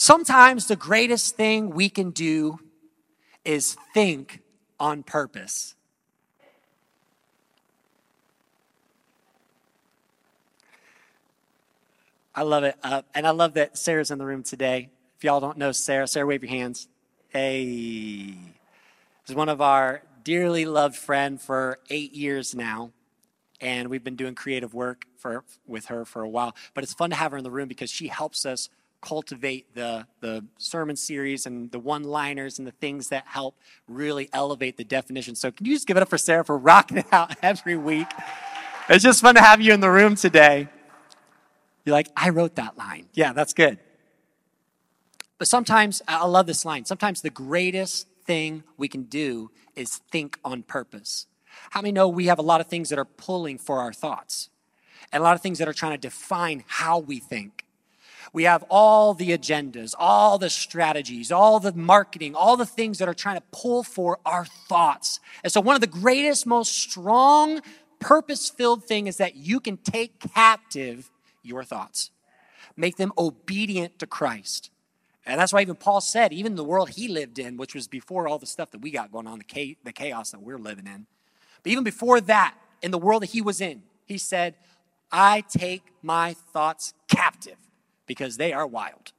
Sometimes the greatest thing we can do is think on purpose. I love it. Uh, and I love that Sarah's in the room today. If y'all don't know Sarah, Sarah, wave your hands. Hey. She's one of our dearly loved friend for eight years now. And we've been doing creative work for, with her for a while. But it's fun to have her in the room because she helps us cultivate the, the sermon series and the one liners and the things that help really elevate the definition. So, can you just give it up for Sarah for rocking it out every week? It's just fun to have you in the room today. You're like, I wrote that line. Yeah, that's good. But sometimes, I love this line. Sometimes the greatest thing we can do is think on purpose. How many know we have a lot of things that are pulling for our thoughts? And a lot of things that are trying to define how we think. We have all the agendas, all the strategies, all the marketing, all the things that are trying to pull for our thoughts. And so, one of the greatest, most strong, purpose filled thing is that you can take captive your thoughts, make them obedient to Christ. And that's why even Paul said, even the world he lived in, which was before all the stuff that we got going on, the chaos that we're living in, but even before that, in the world that he was in, he said, I take my thoughts captive because they are wild.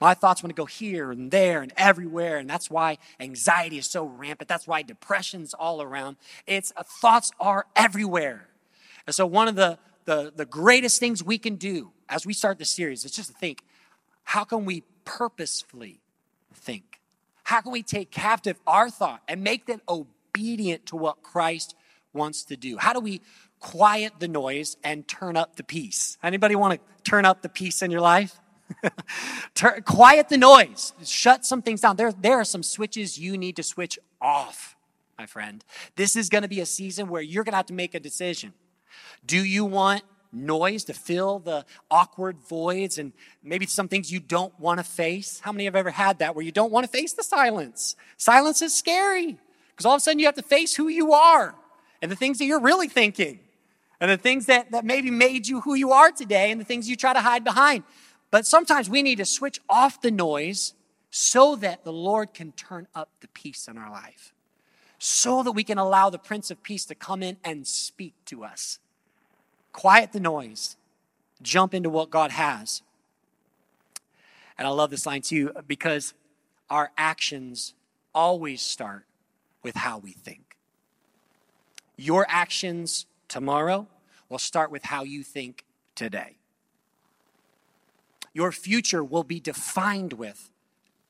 My thoughts want to go here and there and everywhere, and that's why anxiety is so rampant. That's why depression's all around. It's uh, thoughts are everywhere. And so one of the, the, the greatest things we can do as we start this series is just to think, how can we purposefully think? How can we take captive our thought and make them obedient to what Christ wants to do? How do we quiet the noise and turn up the peace. Anybody want to turn up the peace in your life? quiet the noise. Shut some things down. There, there are some switches you need to switch off, my friend. This is going to be a season where you're going to have to make a decision. Do you want noise to fill the awkward voids and maybe some things you don't want to face? How many have ever had that where you don't want to face the silence? Silence is scary because all of a sudden you have to face who you are and the things that you're really thinking and the things that, that maybe made you who you are today and the things you try to hide behind. But sometimes we need to switch off the noise so that the Lord can turn up the peace in our life, so that we can allow the Prince of Peace to come in and speak to us. Quiet the noise, jump into what God has. And I love this line too because our actions always start with how we think. Your actions tomorrow we'll start with how you think today. Your future will be defined with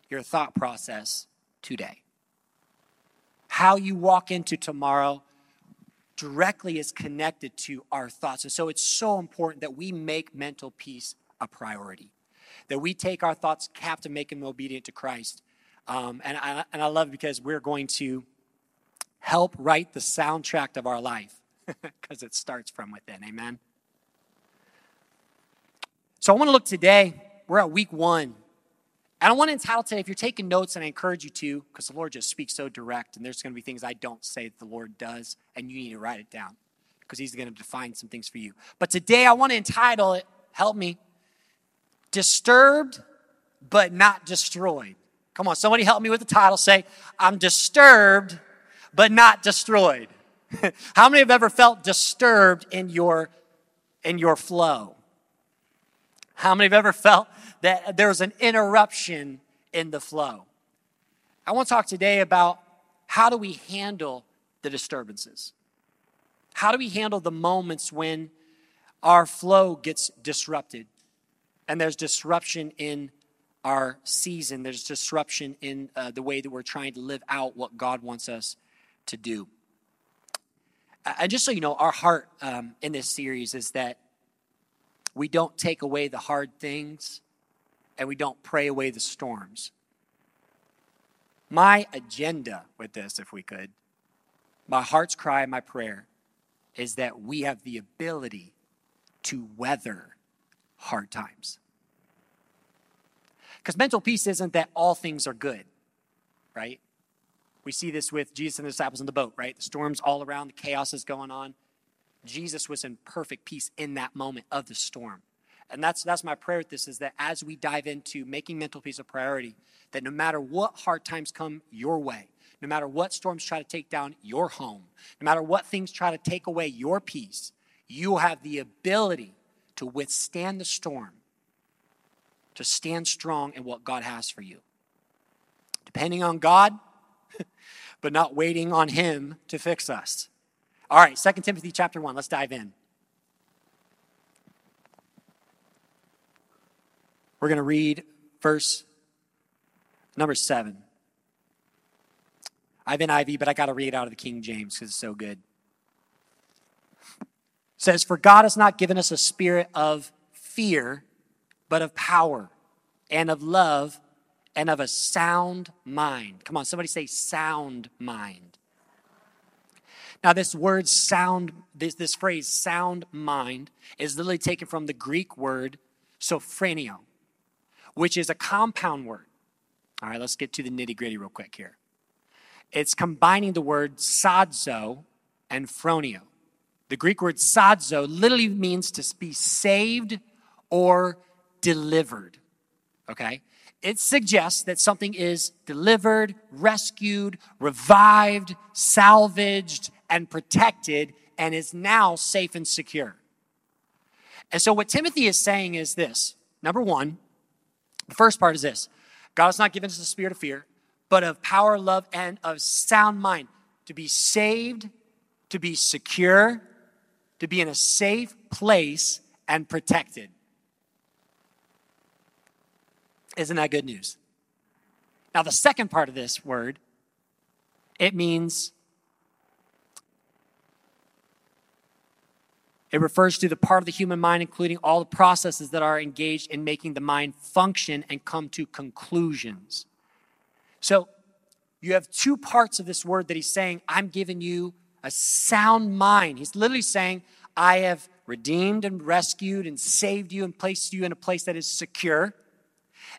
your thought process today. How you walk into tomorrow directly is connected to our thoughts. And so it's so important that we make mental peace a priority, that we take our thoughts captive, make them obedient to Christ. Um, and, I, and I love it because we're going to help write the soundtrack of our life because it starts from within. Amen. So I want to look today. We're at week one. And I want to entitle today, if you're taking notes, and I encourage you to, because the Lord just speaks so direct, and there's going to be things I don't say that the Lord does, and you need to write it down because He's going to define some things for you. But today I want to entitle it, help me, Disturbed but Not Destroyed. Come on, somebody help me with the title. Say, I'm disturbed but not destroyed. How many have ever felt disturbed in your, in your flow? How many have ever felt that there was an interruption in the flow? I want to talk today about how do we handle the disturbances? How do we handle the moments when our flow gets disrupted? And there's disruption in our season, there's disruption in uh, the way that we're trying to live out what God wants us to do. And just so you know, our heart um, in this series is that we don't take away the hard things and we don't pray away the storms. My agenda with this, if we could, my heart's cry, my prayer, is that we have the ability to weather hard times. Because mental peace isn't that all things are good, right? We see this with Jesus and the disciples in the boat, right? The storm's all around, the chaos is going on. Jesus was in perfect peace in that moment of the storm. And that's, that's my prayer with this is that as we dive into making mental peace a priority, that no matter what hard times come your way, no matter what storms try to take down your home, no matter what things try to take away your peace, you have the ability to withstand the storm, to stand strong in what God has for you. Depending on God, but not waiting on Him to fix us. All right, 2 Timothy chapter 1, let's dive in. We're going to read verse number 7. I have NIV, but I got to read out of the King James because it's so good. It says, For God has not given us a spirit of fear, but of power and of love and of a sound mind. Come on, somebody say sound mind. Now, this word sound, this, this phrase sound mind, is literally taken from the Greek word sophroneo, which is a compound word. All right, let's get to the nitty gritty real quick here. It's combining the word sozo and phroneo. The Greek word sozo literally means to be saved or delivered. Okay? It suggests that something is delivered, rescued, revived, salvaged, and protected, and is now safe and secure. And so, what Timothy is saying is this number one, the first part is this God has not given us the spirit of fear, but of power, love, and of sound mind to be saved, to be secure, to be in a safe place and protected. Isn't that good news? Now, the second part of this word, it means It refers to the part of the human mind, including all the processes that are engaged in making the mind function and come to conclusions. So you have two parts of this word that he's saying, I'm giving you a sound mind. He's literally saying, I have redeemed and rescued and saved you and placed you in a place that is secure.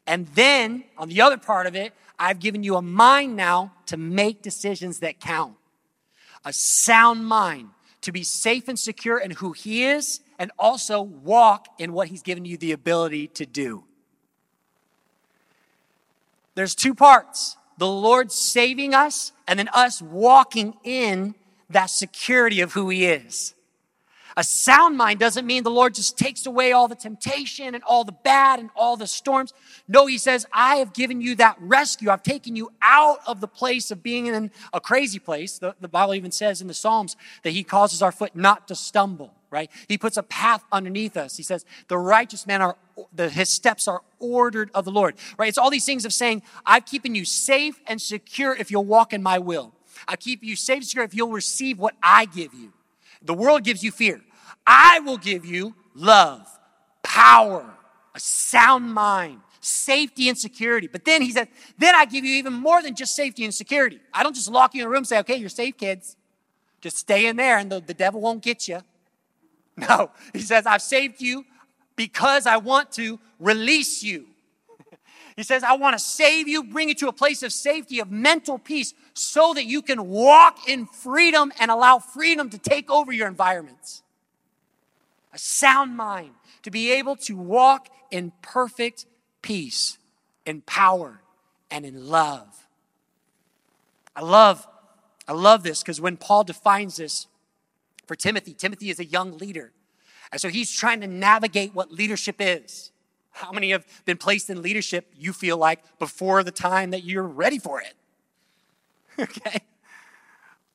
And then on the other part of it, I've given you a mind now to make decisions that count. A sound mind to be safe and secure in who He is and also walk in what He's given you the ability to do. There's two parts the Lord saving us and then us walking in that security of who He is. A sound mind doesn't mean the Lord just takes away all the temptation and all the bad and all the storms. No, He says, I have given you that rescue. I've taken you out of the place of being in a crazy place. The, the Bible even says in the Psalms that He causes our foot not to stumble, right? He puts a path underneath us. He says, the righteous man are, the, his steps are ordered of the Lord, right? It's all these things of saying, I've keeping you safe and secure if you'll walk in my will. I keep you safe and secure if you'll receive what I give you. The world gives you fear. I will give you love, power, a sound mind, safety and security. But then he said, then I give you even more than just safety and security. I don't just lock you in a room and say, okay, you're safe, kids. Just stay in there and the, the devil won't get you. No, he says, I've saved you because I want to release you. He says, I want to save you, bring you to a place of safety, of mental peace, so that you can walk in freedom and allow freedom to take over your environments. A sound mind, to be able to walk in perfect peace, in power, and in love. I love, I love this because when Paul defines this for Timothy, Timothy is a young leader. And so he's trying to navigate what leadership is. How many have been placed in leadership you feel like before the time that you're ready for it? okay.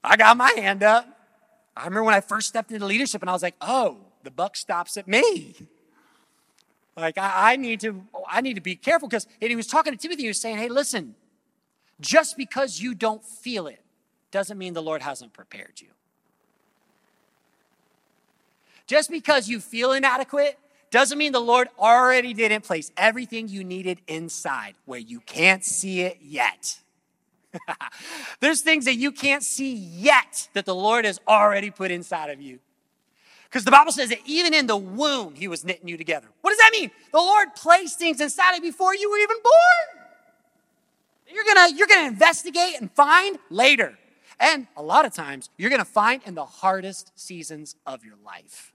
I got my hand up. I remember when I first stepped into leadership and I was like, oh, the buck stops at me. Like I, I need to, I need to be careful because he was talking to Timothy. He was saying, "Hey, listen, just because you don't feel it doesn't mean the Lord hasn't prepared you. Just because you feel inadequate doesn't mean the Lord already didn't place everything you needed inside where you can't see it yet. There's things that you can't see yet that the Lord has already put inside of you. Because the Bible says that even in the womb, he was knitting you together. What does that mean? The Lord placed things inside of you before you were even born. You're gonna, you're gonna investigate and find later. And a lot of times, you're gonna find in the hardest seasons of your life.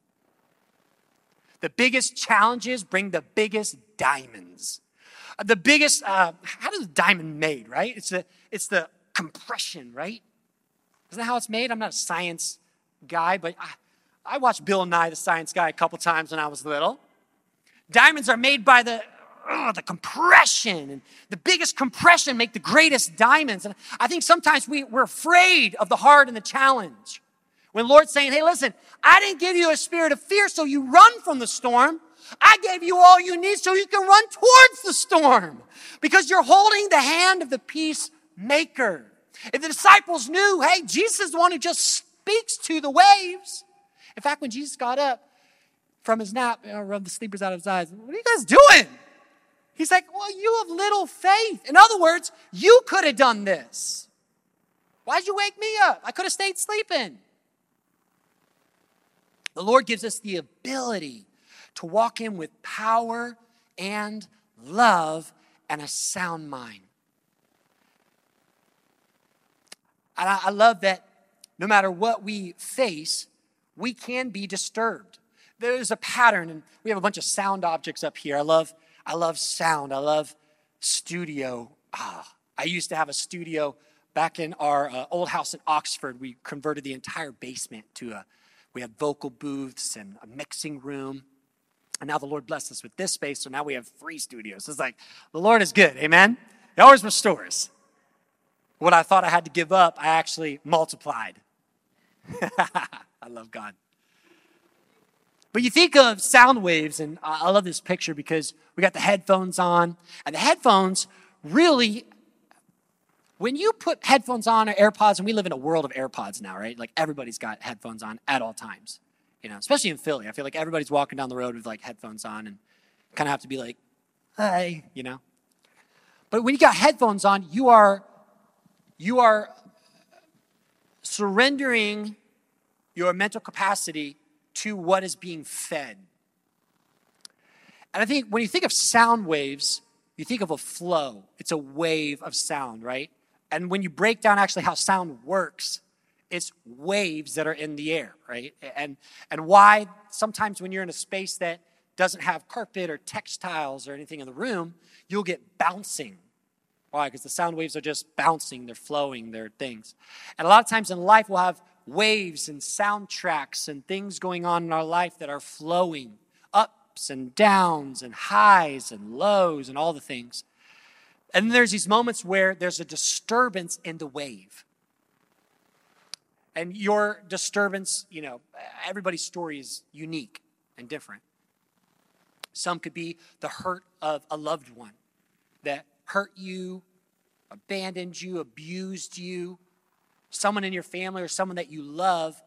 The biggest challenges bring the biggest diamonds. Uh, the biggest, uh, how does a diamond made, right? It's the, it's the compression, right? Isn't that how it's made? I'm not a science guy, but I, I watched Bill Nye, the science guy, a couple times when I was little. Diamonds are made by the, oh, the compression, and the biggest compression make the greatest diamonds. And I think sometimes we, we're afraid of the hard and the challenge. When Lord's saying, hey, listen, I didn't give you a spirit of fear so you run from the storm. I gave you all you need so you can run towards the storm because you're holding the hand of the peacemaker. If the disciples knew, hey, Jesus is the one who just speaks to the waves. In fact, when Jesus got up from his nap, you know, rubbed the sleepers out of his eyes, what are you guys doing? He's like, well, you have little faith. In other words, you could have done this. Why'd you wake me up? I could have stayed sleeping. The Lord gives us the ability to walk in with power and love and a sound mind. And I, I love that no matter what we face, we can be disturbed. There's a pattern, and we have a bunch of sound objects up here. I love, I love sound. I love studio. Ah, I used to have a studio back in our uh, old house in Oxford. We converted the entire basement to a we had vocal booths and a mixing room. And now the Lord blessed us with this space, so now we have three studios. It's like the Lord is good, amen? He always restores. What I thought I had to give up, I actually multiplied. I love God. But you think of sound waves, and I love this picture because we got the headphones on, and the headphones really when you put headphones on or AirPods, and we live in a world of AirPods now, right? Like everybody's got headphones on at all times, you know, especially in Philly. I feel like everybody's walking down the road with like headphones on and kind of have to be like, hey, you know. But when you got headphones on, you are you are surrendering your mental capacity to what is being fed. And I think when you think of sound waves, you think of a flow. It's a wave of sound, right? And when you break down actually how sound works, it's waves that are in the air, right? And, and why sometimes when you're in a space that doesn't have carpet or textiles or anything in the room, you'll get bouncing. Why? Because the sound waves are just bouncing, they're flowing, they're things. And a lot of times in life, we'll have waves and soundtracks and things going on in our life that are flowing ups and downs and highs and lows and all the things. And then there's these moments where there's a disturbance in the wave. And your disturbance, you know, everybody's story is unique and different. Some could be the hurt of a loved one that hurt you, abandoned you, abused you. Someone in your family or someone that you love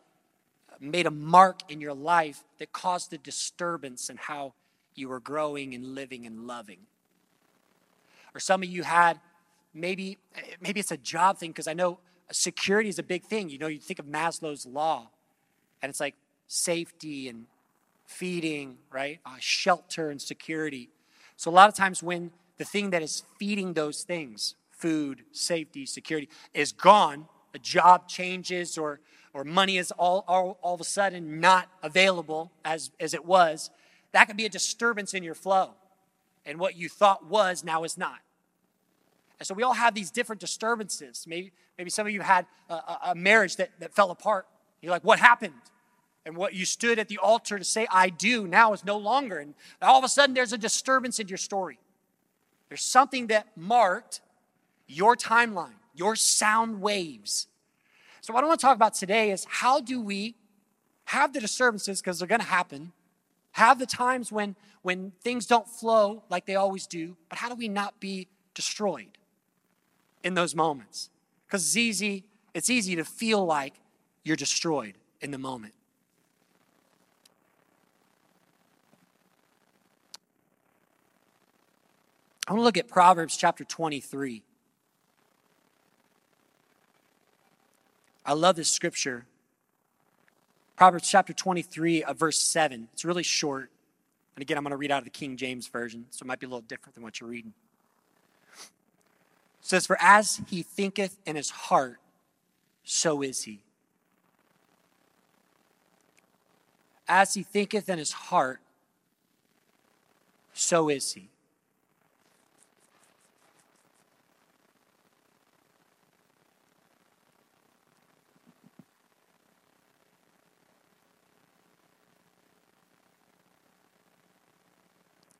made a mark in your life that caused a disturbance in how you were growing and living and loving. Or some of you had maybe maybe it's a job thing because I know security is a big thing. You know, you think of Maslow's law, and it's like safety and feeding, right? Uh, shelter and security. So a lot of times when the thing that is feeding those things, food, safety, security, is gone, a job changes or or money is all, all, all of a sudden not available as, as it was, that can be a disturbance in your flow. And what you thought was now is not. And so we all have these different disturbances. Maybe, maybe some of you had a, a marriage that, that fell apart. You're like, what happened? And what you stood at the altar to say, I do, now is no longer. And all of a sudden, there's a disturbance in your story. There's something that marked your timeline, your sound waves. So, what I want to talk about today is how do we have the disturbances, because they're going to happen, have the times when, when things don't flow like they always do, but how do we not be destroyed? In those moments. Because it's easy, it's easy to feel like you're destroyed in the moment. I want to look at Proverbs chapter 23. I love this scripture. Proverbs chapter 23, uh, verse 7. It's really short. And again, I'm going to read out of the King James Version, so it might be a little different than what you're reading says, For as he thinketh in his heart, so is he. As he thinketh in his heart, so is he.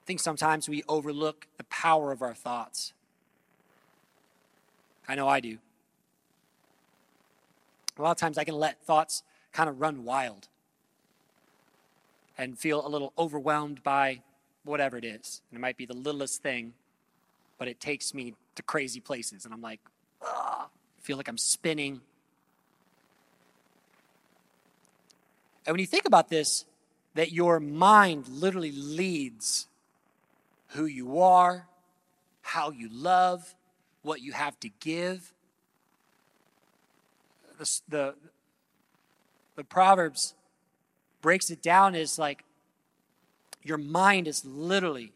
I think sometimes we overlook the power of our thoughts. I know I do. A lot of times I can let thoughts kind of run wild and feel a little overwhelmed by whatever it is. And it might be the littlest thing, but it takes me to crazy places. And I'm like, I feel like I'm spinning. And when you think about this, that your mind literally leads who you are, how you love, what you have to give. The, the, the Proverbs breaks it down as like your mind is literally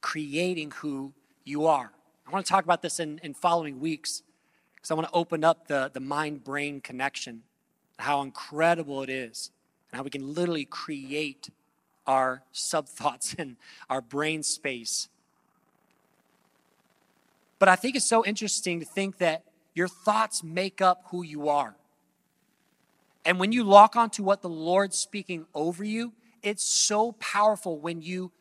creating who you are. I want to talk about this in, in following weeks because I want to open up the, the mind brain connection, how incredible it is, and how we can literally create our sub thoughts and our brain space. But I think it's so interesting to think that your thoughts make up who you are. And when you lock onto what the Lord's speaking over you, it's so powerful when you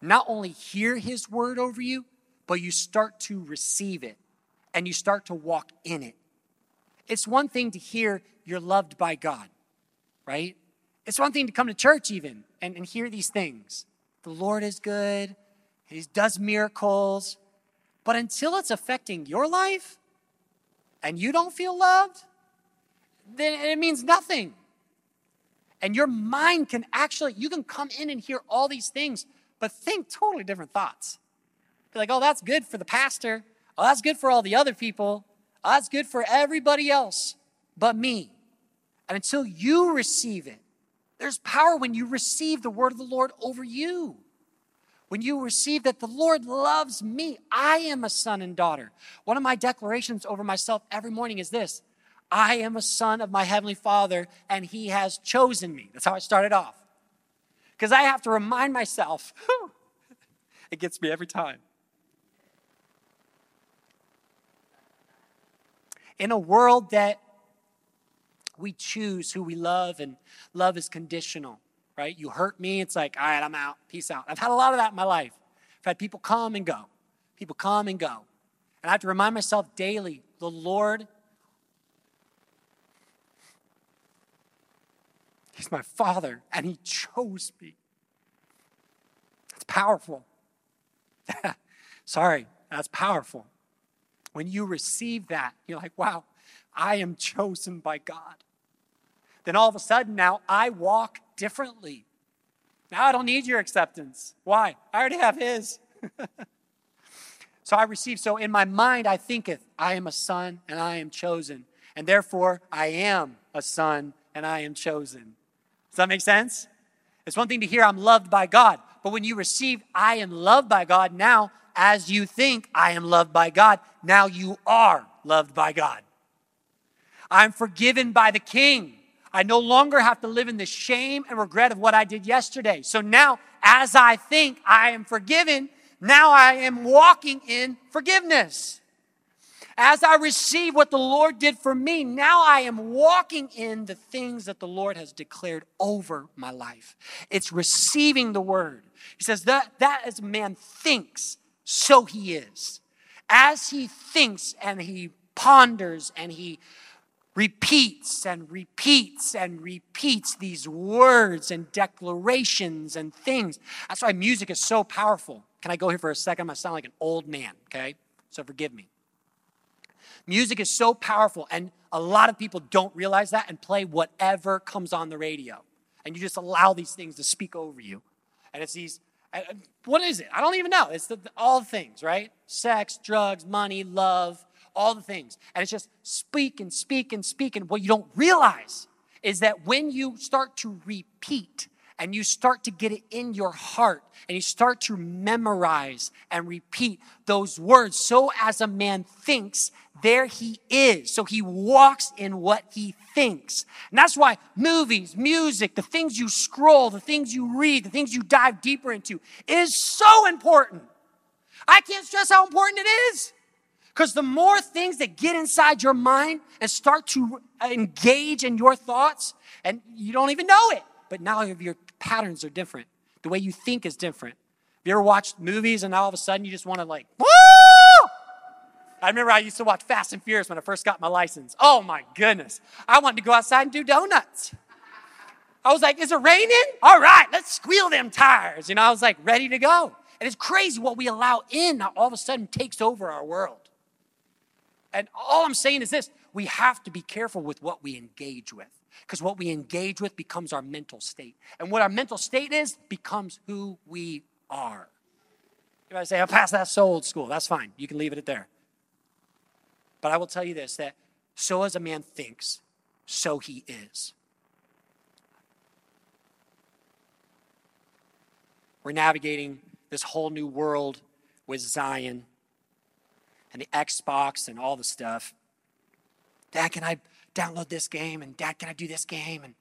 not only hear His word over you, but you start to receive it and you start to walk in it. It's one thing to hear you're loved by God, right? It's one thing to come to church even and, and hear these things. The Lord is good, He does miracles. But until it's affecting your life and you don't feel loved, then it means nothing. And your mind can actually, you can come in and hear all these things, but think totally different thoughts. Be like, oh, that's good for the pastor. Oh, that's good for all the other people. Oh, that's good for everybody else but me. And until you receive it, there's power when you receive the word of the Lord over you. When you receive that the Lord loves me, I am a son and daughter. One of my declarations over myself every morning is this I am a son of my heavenly Father, and he has chosen me. That's how I started off. Because I have to remind myself, it gets me every time. In a world that we choose who we love, and love is conditional, right? You hurt me, it's like, all right, I'm out, peace out. I've had a lot of that in my life. I've had people come and go, people come and go. And I have to remind myself daily the Lord, He's my Father, and He chose me. It's powerful. Sorry, that's powerful. When you receive that, you're like, wow, I am chosen by God then all of a sudden now I walk differently. Now I don't need your acceptance. Why? I already have His. so I receive. So in my mind I thinketh, I am a son and I am chosen. And therefore I am a son and I am chosen. Does that make sense? It's one thing to hear I'm loved by God, but when you receive I am loved by God, now as you think I am loved by God, now you are loved by God. I'm forgiven by the King. I no longer have to live in the shame and regret of what I did yesterday. So now, as I think I am forgiven, now I am walking in forgiveness. As I receive what the Lord did for me, now I am walking in the things that the Lord has declared over my life. It's receiving the word. He says that, that as man thinks, so he is. As he thinks and he ponders and he repeats and repeats and repeats these words and declarations and things. That's why music is so powerful. Can I go here for a second? I'm going to sound like an old man, okay? So forgive me. Music is so powerful, and a lot of people don't realize that and play whatever comes on the radio. And you just allow these things to speak over you. And it's these, uh, what is it? I don't even know. It's the, all things, right? Sex, drugs, money, love, all the things. And it's just speak and speak and speak. And what you don't realize is that when you start to repeat and you start to get it in your heart and you start to memorize and repeat those words. So as a man thinks, there he is. So he walks in what he thinks. And that's why movies, music, the things you scroll, the things you read, the things you dive deeper into is so important. I can't stress how important it is. Because the more things that get inside your mind and start to engage in your thoughts, and you don't even know it, but now your patterns are different. The way you think is different. Have you ever watched movies and all of a sudden you just want to like, woo! I remember I used to watch Fast and Furious when I first got my license. Oh my goodness. I wanted to go outside and do donuts. I was like, is it raining? All right, let's squeal them tires. You know, I was like ready to go. And it's crazy what we allow in now all of a sudden takes over our world. And all I'm saying is this we have to be careful with what we engage with because what we engage with becomes our mental state. And what our mental state is becomes who we are. You might say, oh, I'll pass that so old school. That's fine. You can leave it at there. But I will tell you this that so as a man thinks, so he is. We're navigating this whole new world with Zion and the Xbox and all the stuff. Dad, can I download this game? And Dad, can I do this game? And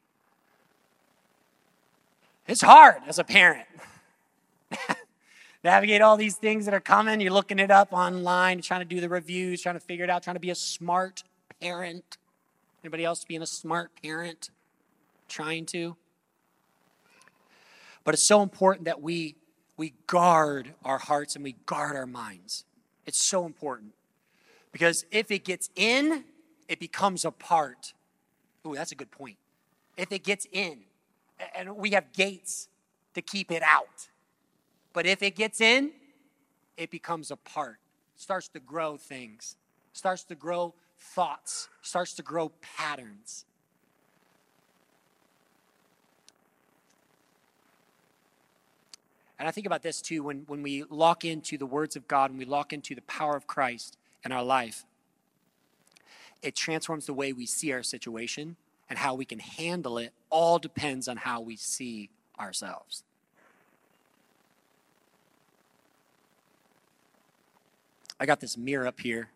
it's hard as a parent. Navigate all these things that are coming. You're looking it up online, trying to do the reviews, trying to figure it out, trying to be a smart parent. Anybody else being a smart parent? Trying to? But it's so important that we we guard our hearts and we guard our minds. It's so important. Because if it gets in, it becomes a part. Ooh, that's a good point. If it gets in, and we have gates to keep it out. But if it gets in, it becomes a part. Starts to grow things, starts to grow thoughts, starts to grow patterns. And I think about this too when, when we lock into the words of God and we lock into the power of Christ in our life, it transforms the way we see our situation and how we can handle it all depends on how we see ourselves. I got this mirror up here.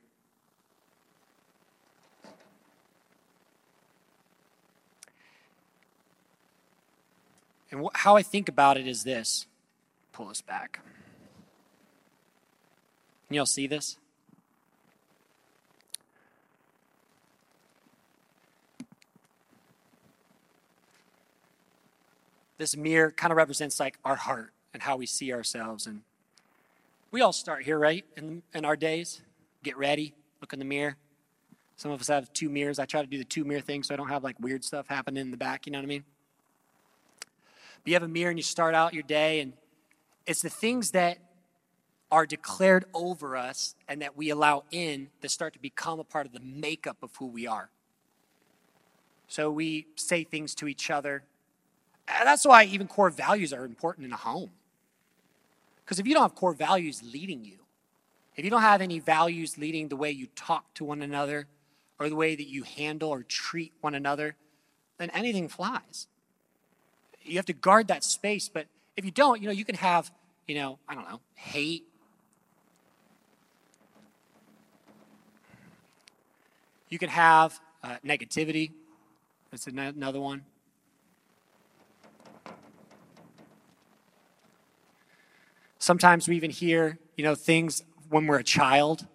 And wh- how I think about it is this pull us back. Y'all see this? This mirror kind of represents like our heart and how we see ourselves. And we all start here, right? In, in our days, get ready, look in the mirror. Some of us have two mirrors. I try to do the two mirror thing so I don't have like weird stuff happening in the back, you know what I mean? But you have a mirror and you start out your day and it's the things that are declared over us and that we allow in that start to become a part of the makeup of who we are. So we say things to each other. And that's why even core values are important in a home. Because if you don't have core values leading you, if you don't have any values leading the way you talk to one another or the way that you handle or treat one another, then anything flies. You have to guard that space, but if you don't, you know, you can have, you know, I don't know, hate. You can have uh, negativity. That's another one. Sometimes we even hear, you know, things when we're a child.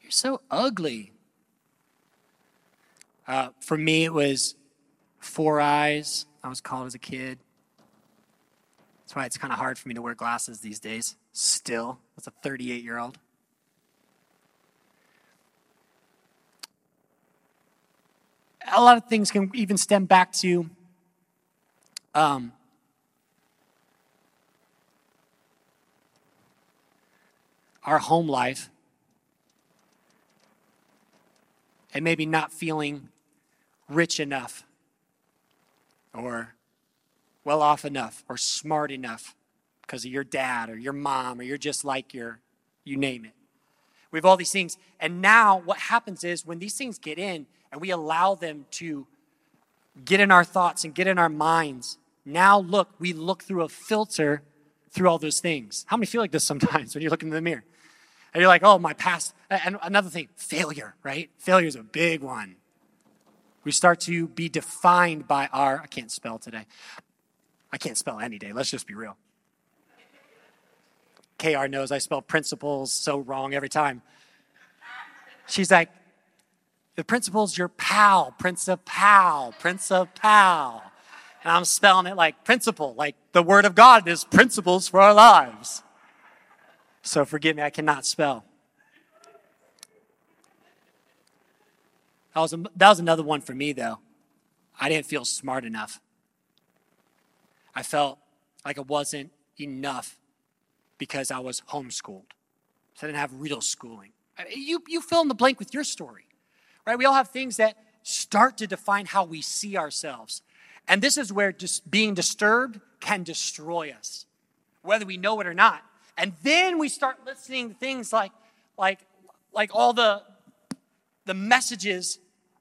You're so ugly. Uh, for me, it was four eyes. I was called as a kid. That's why it's kind of hard for me to wear glasses these days, still, as a 38 year old. A lot of things can even stem back to um, our home life and maybe not feeling rich enough or well off enough or smart enough because of your dad or your mom or you're just like your, you name it. We have all these things. And now what happens is when these things get in and we allow them to get in our thoughts and get in our minds, now look, we look through a filter through all those things. How many feel like this sometimes when you look in the mirror? And you're like, oh, my past. And another thing, failure, right? Failure is a big one. We start to be defined by our, I can't spell today. I can't spell any day. Let's just be real. KR knows I spell principles so wrong every time. She's like, the principal's your pal, principal, principal. And I'm spelling it like principle, like the word of God is principles for our lives. So forgive me, I cannot spell. That was, a, that was another one for me, though. I didn't feel smart enough. I felt like it wasn't enough because I was homeschooled. So I didn't have real schooling. You, you fill in the blank with your story, right? We all have things that start to define how we see ourselves. And this is where just being disturbed can destroy us, whether we know it or not. And then we start listening to things like, like, like all the, the messages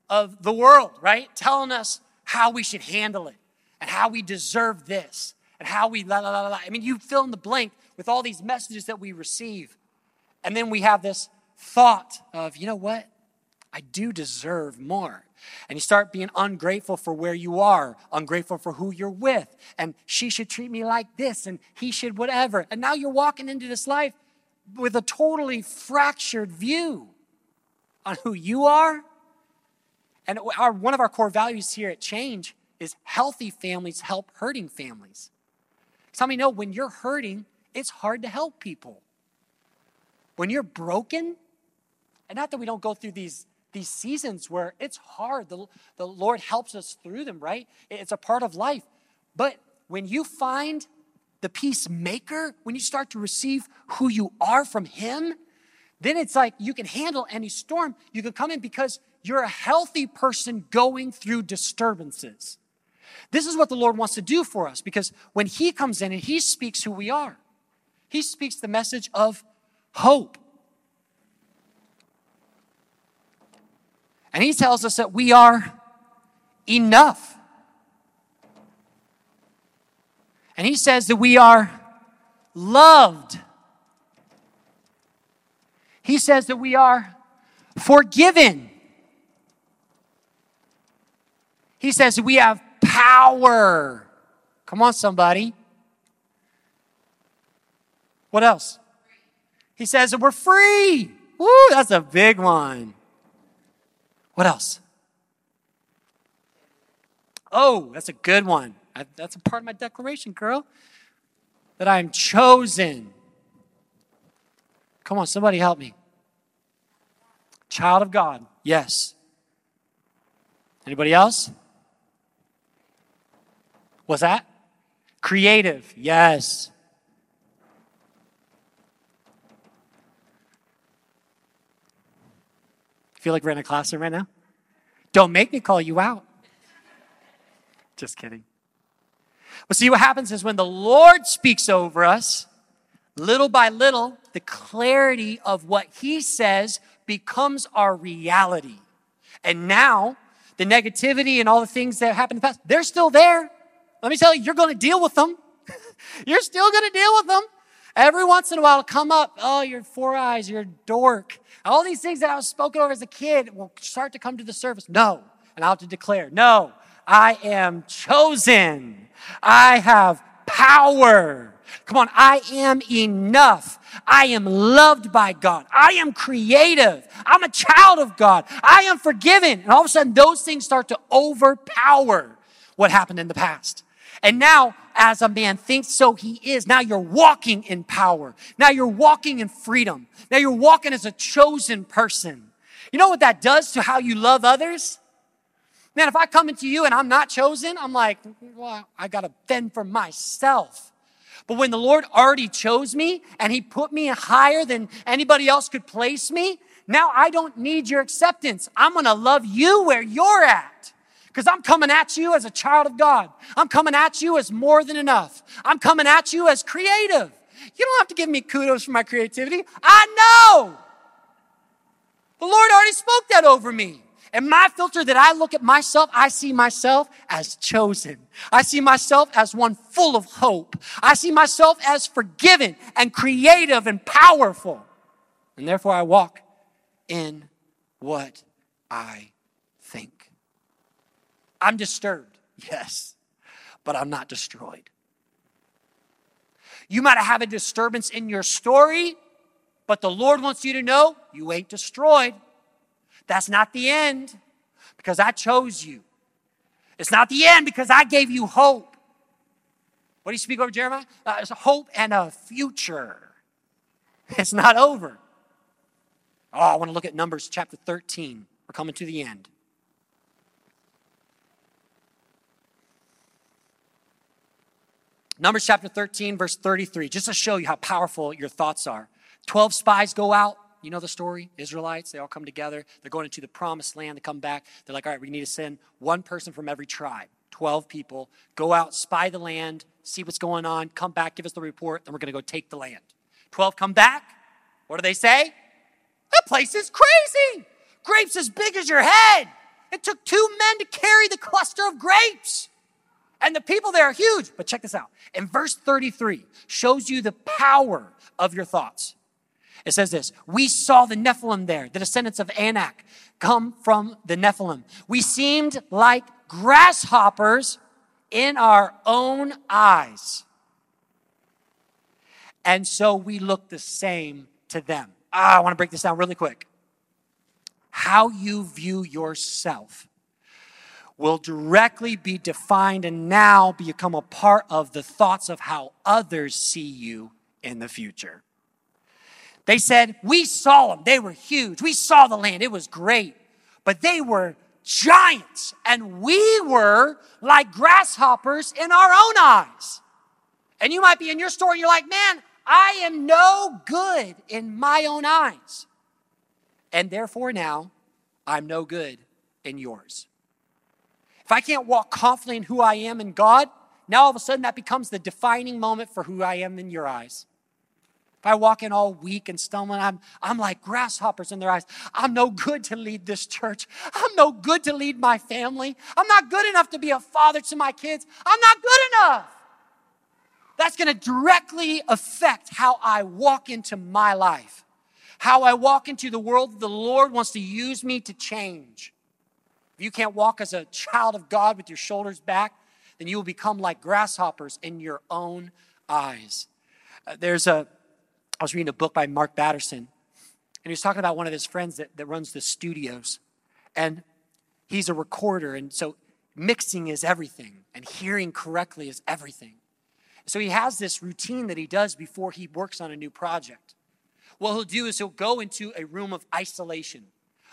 of the world, right? Telling us how we should handle it and how we deserve this and how we la la la la. I mean, you fill in the blank with all these messages that we receive. And then we have this thought of, you know what? I do deserve more. And you start being ungrateful for where you are, ungrateful for who you're with. And she should treat me like this, and he should whatever. And now you're walking into this life with a totally fractured view on who you are. And our, one of our core values here at Change is healthy families help hurting families. Some of you know when you're hurting, it's hard to help people. When you're broken, and not that we don't go through these these seasons where it's hard. The, the Lord helps us through them, right? It's a part of life. But when you find the peacemaker, when you start to receive who you are from Him, then it's like you can handle any storm. You can come in because you're a healthy person going through disturbances. This is what the Lord wants to do for us because when He comes in and He speaks who we are, He speaks the message of hope. And he tells us that we are enough. And he says that we are loved. He says that we are forgiven. He says that we have power. Come on, somebody. What else? He says that we're free. Woo, that's a big one. What else? Oh, that's a good one. I, that's a part of my declaration, girl. That I'm chosen. Come on, somebody help me. Child of God. Yes. Anybody else? What's that? Creative. Yes. Feel like we're in a classroom right now? Don't make me call you out. Just kidding. But see, what happens is when the Lord speaks over us, little by little, the clarity of what He says becomes our reality. And now, the negativity and all the things that happened in the past, they're still there. Let me tell you, you're going to deal with them. you're still going to deal with them. Every once in a while, come up. Oh, you're four eyes. You're a dork. All these things that I was spoken over as a kid will start to come to the surface. No. And I'll have to declare, no, I am chosen. I have power. Come on, I am enough. I am loved by God. I am creative. I'm a child of God. I am forgiven. And all of a sudden, those things start to overpower what happened in the past. And now, as a man thinks, so he is. Now you're walking in power. Now you're walking in freedom. Now you're walking as a chosen person. You know what that does to how you love others? Man, if I come into you and I'm not chosen, I'm like, well, I got to fend for myself. But when the Lord already chose me and he put me higher than anybody else could place me, now I don't need your acceptance. I'm going to love you where you're at. Because I'm coming at you as a child of God. I'm coming at you as more than enough. I'm coming at you as creative. You don't have to give me kudos for my creativity. I know. The Lord already spoke that over me. And my filter that I look at myself, I see myself as chosen. I see myself as one full of hope. I see myself as forgiven and creative and powerful. And therefore I walk in what I. I'm disturbed, yes, but I'm not destroyed. You might have a disturbance in your story, but the Lord wants you to know you ain't destroyed. That's not the end because I chose you. It's not the end because I gave you hope. What do you speak over Jeremiah? Uh, it's a hope and a future. It's not over. Oh, I want to look at Numbers chapter 13. We're coming to the end. Numbers chapter 13, verse 33, just to show you how powerful your thoughts are. 12 spies go out. You know the story? Israelites, they all come together. They're going into the promised land. They come back. They're like, all right, we need to send one person from every tribe, 12 people. Go out, spy the land, see what's going on, come back, give us the report, then we're going to go take the land. 12 come back. What do they say? That place is crazy. Grapes as big as your head. It took two men to carry the cluster of grapes. And the people there are huge. But check this out. In verse 33, shows you the power of your thoughts. It says this We saw the Nephilim there, the descendants of Anak, come from the Nephilim. We seemed like grasshoppers in our own eyes. And so we looked the same to them. Ah, I want to break this down really quick. How you view yourself will directly be defined and now become a part of the thoughts of how others see you in the future. They said, We saw them. They were huge. We saw the land. It was great. But they were giants, and we were like grasshoppers in our own eyes. And you might be in your story, you're like, Man, I am no good in my own eyes. And therefore now, I'm no good in yours. If I can't walk confidently in who I am in God, now all of a sudden that becomes the defining moment for who I am in your eyes. If I walk in all weak and stumbling, I'm, I'm like grasshoppers in their eyes. I'm no good to lead this church. I'm no good to lead my family. I'm not good enough to be a father to my kids. I'm not good enough. That's going to directly affect how I walk into my life, how I walk into the world the Lord wants to use me to change. If you can't walk as a child of God with your shoulders back, then you will become like grasshoppers in your own eyes. Uh, there's a I was reading a book by Mark Batterson, and he was talking about one of his friends that, that runs the studios. And he's a recorder, and so mixing is everything, and hearing correctly is everything. So he has this routine that he does before he works on a new project. What he'll do is he'll go into a room of isolation,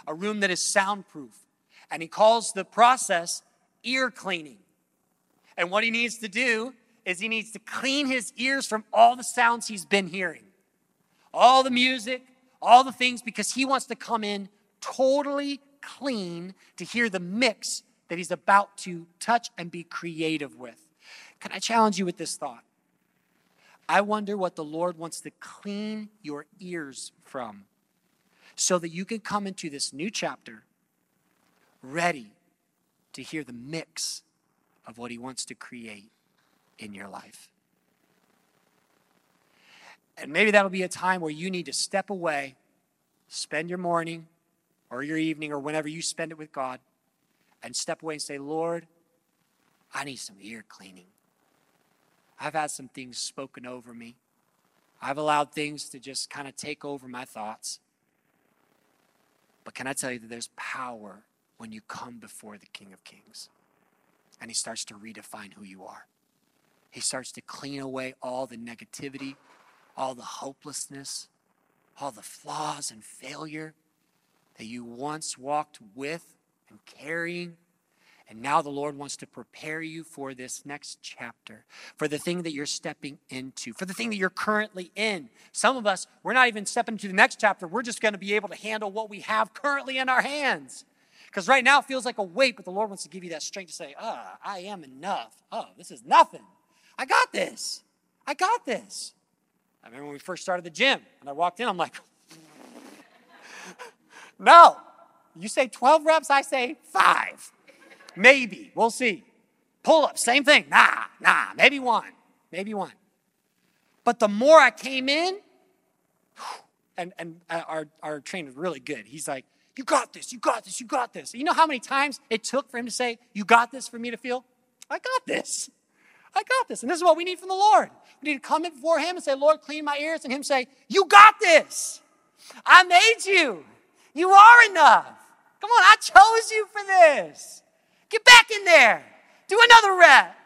a room that is soundproof, and he calls the process ear cleaning. And what he needs to do is he needs to clean his ears from all the sounds he's been hearing all the music, all the things, because he wants to come in totally clean to hear the mix that he's about to touch and be creative with. Can I challenge you with this thought? I wonder what the Lord wants to clean your ears from so that you can come into this new chapter ready to hear the mix of what he wants to create in your life. And maybe that'll be a time where you need to step away, spend your morning or your evening or whenever you spend it with God, and step away and say, Lord, I need some ear cleaning. I've had some things spoken over me. I've allowed things to just kind of take over my thoughts. But can I tell you that there's power when you come before the King of Kings and he starts to redefine who you are? He starts to clean away all the negativity, all the hopelessness, all the flaws and failure that you once walked with and carrying. And now the Lord wants to prepare you for this next chapter, for the thing that you're stepping into, for the thing that you're currently in. Some of us, we're not even stepping into the next chapter. We're just going to be able to handle what we have currently in our hands. Because right now it feels like a weight, but the Lord wants to give you that strength to say, ah, oh, I am enough. Oh, this is nothing. I got this. I got this. I remember when we first started the gym, and I walked in, I'm like, no, You say 12 reps, I say five. Maybe. We'll see. Pull up, same thing. Nah, nah, maybe one. Maybe one. But the more I came in, and, and uh, our, our trainer is really good. He's like, You got this, you got this, you got this. You know how many times it took for him to say, You got this for me to feel? I got this. I got this. And this is what we need from the Lord. We need to come in before Him and say, Lord, clean my ears, and Him say, You got this. I made you. You are enough. Come on, I chose you for this. Get back in there. Do another rep.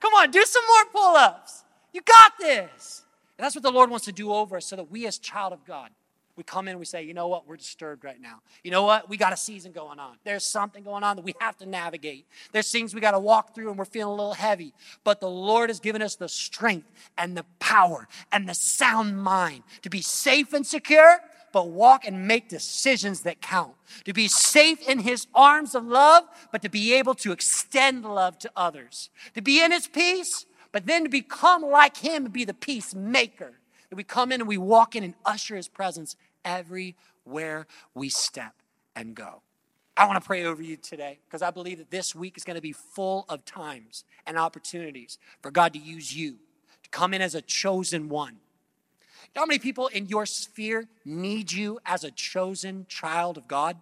Come on, do some more pull ups. You got this. And that's what the Lord wants to do over us so that we, as child of God, we come in we say, you know what, we're disturbed right now. You know what, we got a season going on. There's something going on that we have to navigate. There's things we got to walk through and we're feeling a little heavy. But the Lord has given us the strength and the power and the sound mind to be safe and secure, but walk and make decisions that count. To be safe in His arms of love, but to be able to extend love to others. To be in His peace, but then to become like Him and be the peacemaker we come in and we walk in and usher his presence everywhere we step and go. I want to pray over you today because I believe that this week is going to be full of times and opportunities for God to use you to come in as a chosen one. How many people in your sphere need you as a chosen child of God?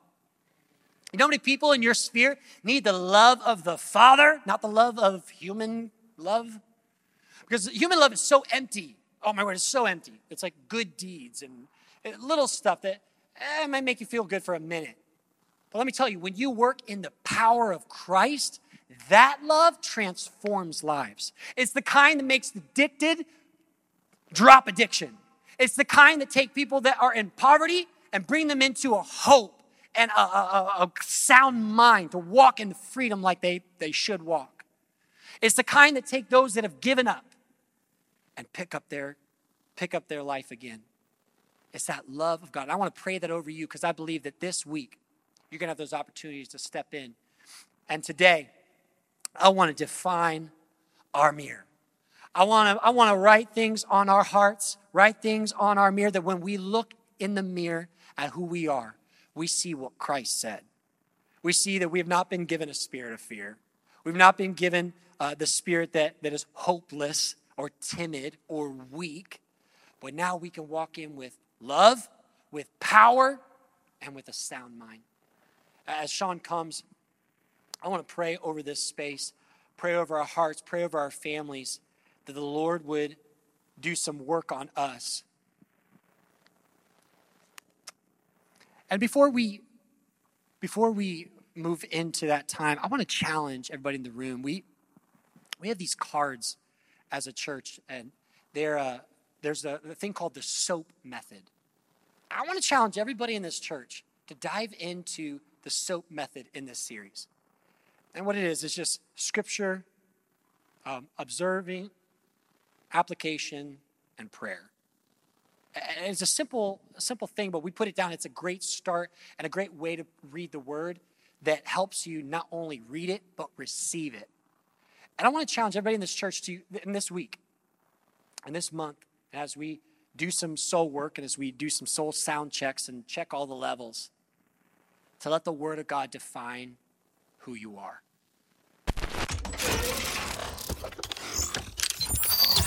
You know how many people in your sphere need the love of the Father, not the love of human love? Because human love is so empty oh my word, it's so empty. It's like good deeds and little stuff that eh, might make you feel good for a minute. But let me tell you, when you work in the power of Christ, that love transforms lives. It's the kind that makes the addicted drop addiction. It's the kind that take people that are in poverty and bring them into a hope and a, a, a sound mind to walk in freedom like they, they should walk. It's the kind that take those that have given up and pick up their pick up their life again. It's that love of God. I want to pray that over you because I believe that this week you're going to have those opportunities to step in. And today, I want to define our mirror. I want to, I want to write things on our hearts, write things on our mirror that when we look in the mirror at who we are, we see what Christ said. We see that we have not been given a spirit of fear. We've not been given uh, the spirit that, that is hopeless or timid or weak, but now we can walk in with love, with power, and with a sound mind. As Sean comes, I want to pray over this space, pray over our hearts, pray over our families, that the Lord would do some work on us. And before we before we move into that time, I want to challenge everybody in the room. We we have these cards as a church, and uh, there's a, a thing called the SOAP method. I want to challenge everybody in this church to dive into the SOAP method in this series. And what it is, is just scripture, um, observing, application, and prayer. And it's a simple, a simple thing, but we put it down. It's a great start and a great way to read the word that helps you not only read it, but receive it. And I want to challenge everybody in this church to, in this week, and this month, as we do some soul work and as we do some soul sound checks and check all the levels, to let the Word of God define who you are.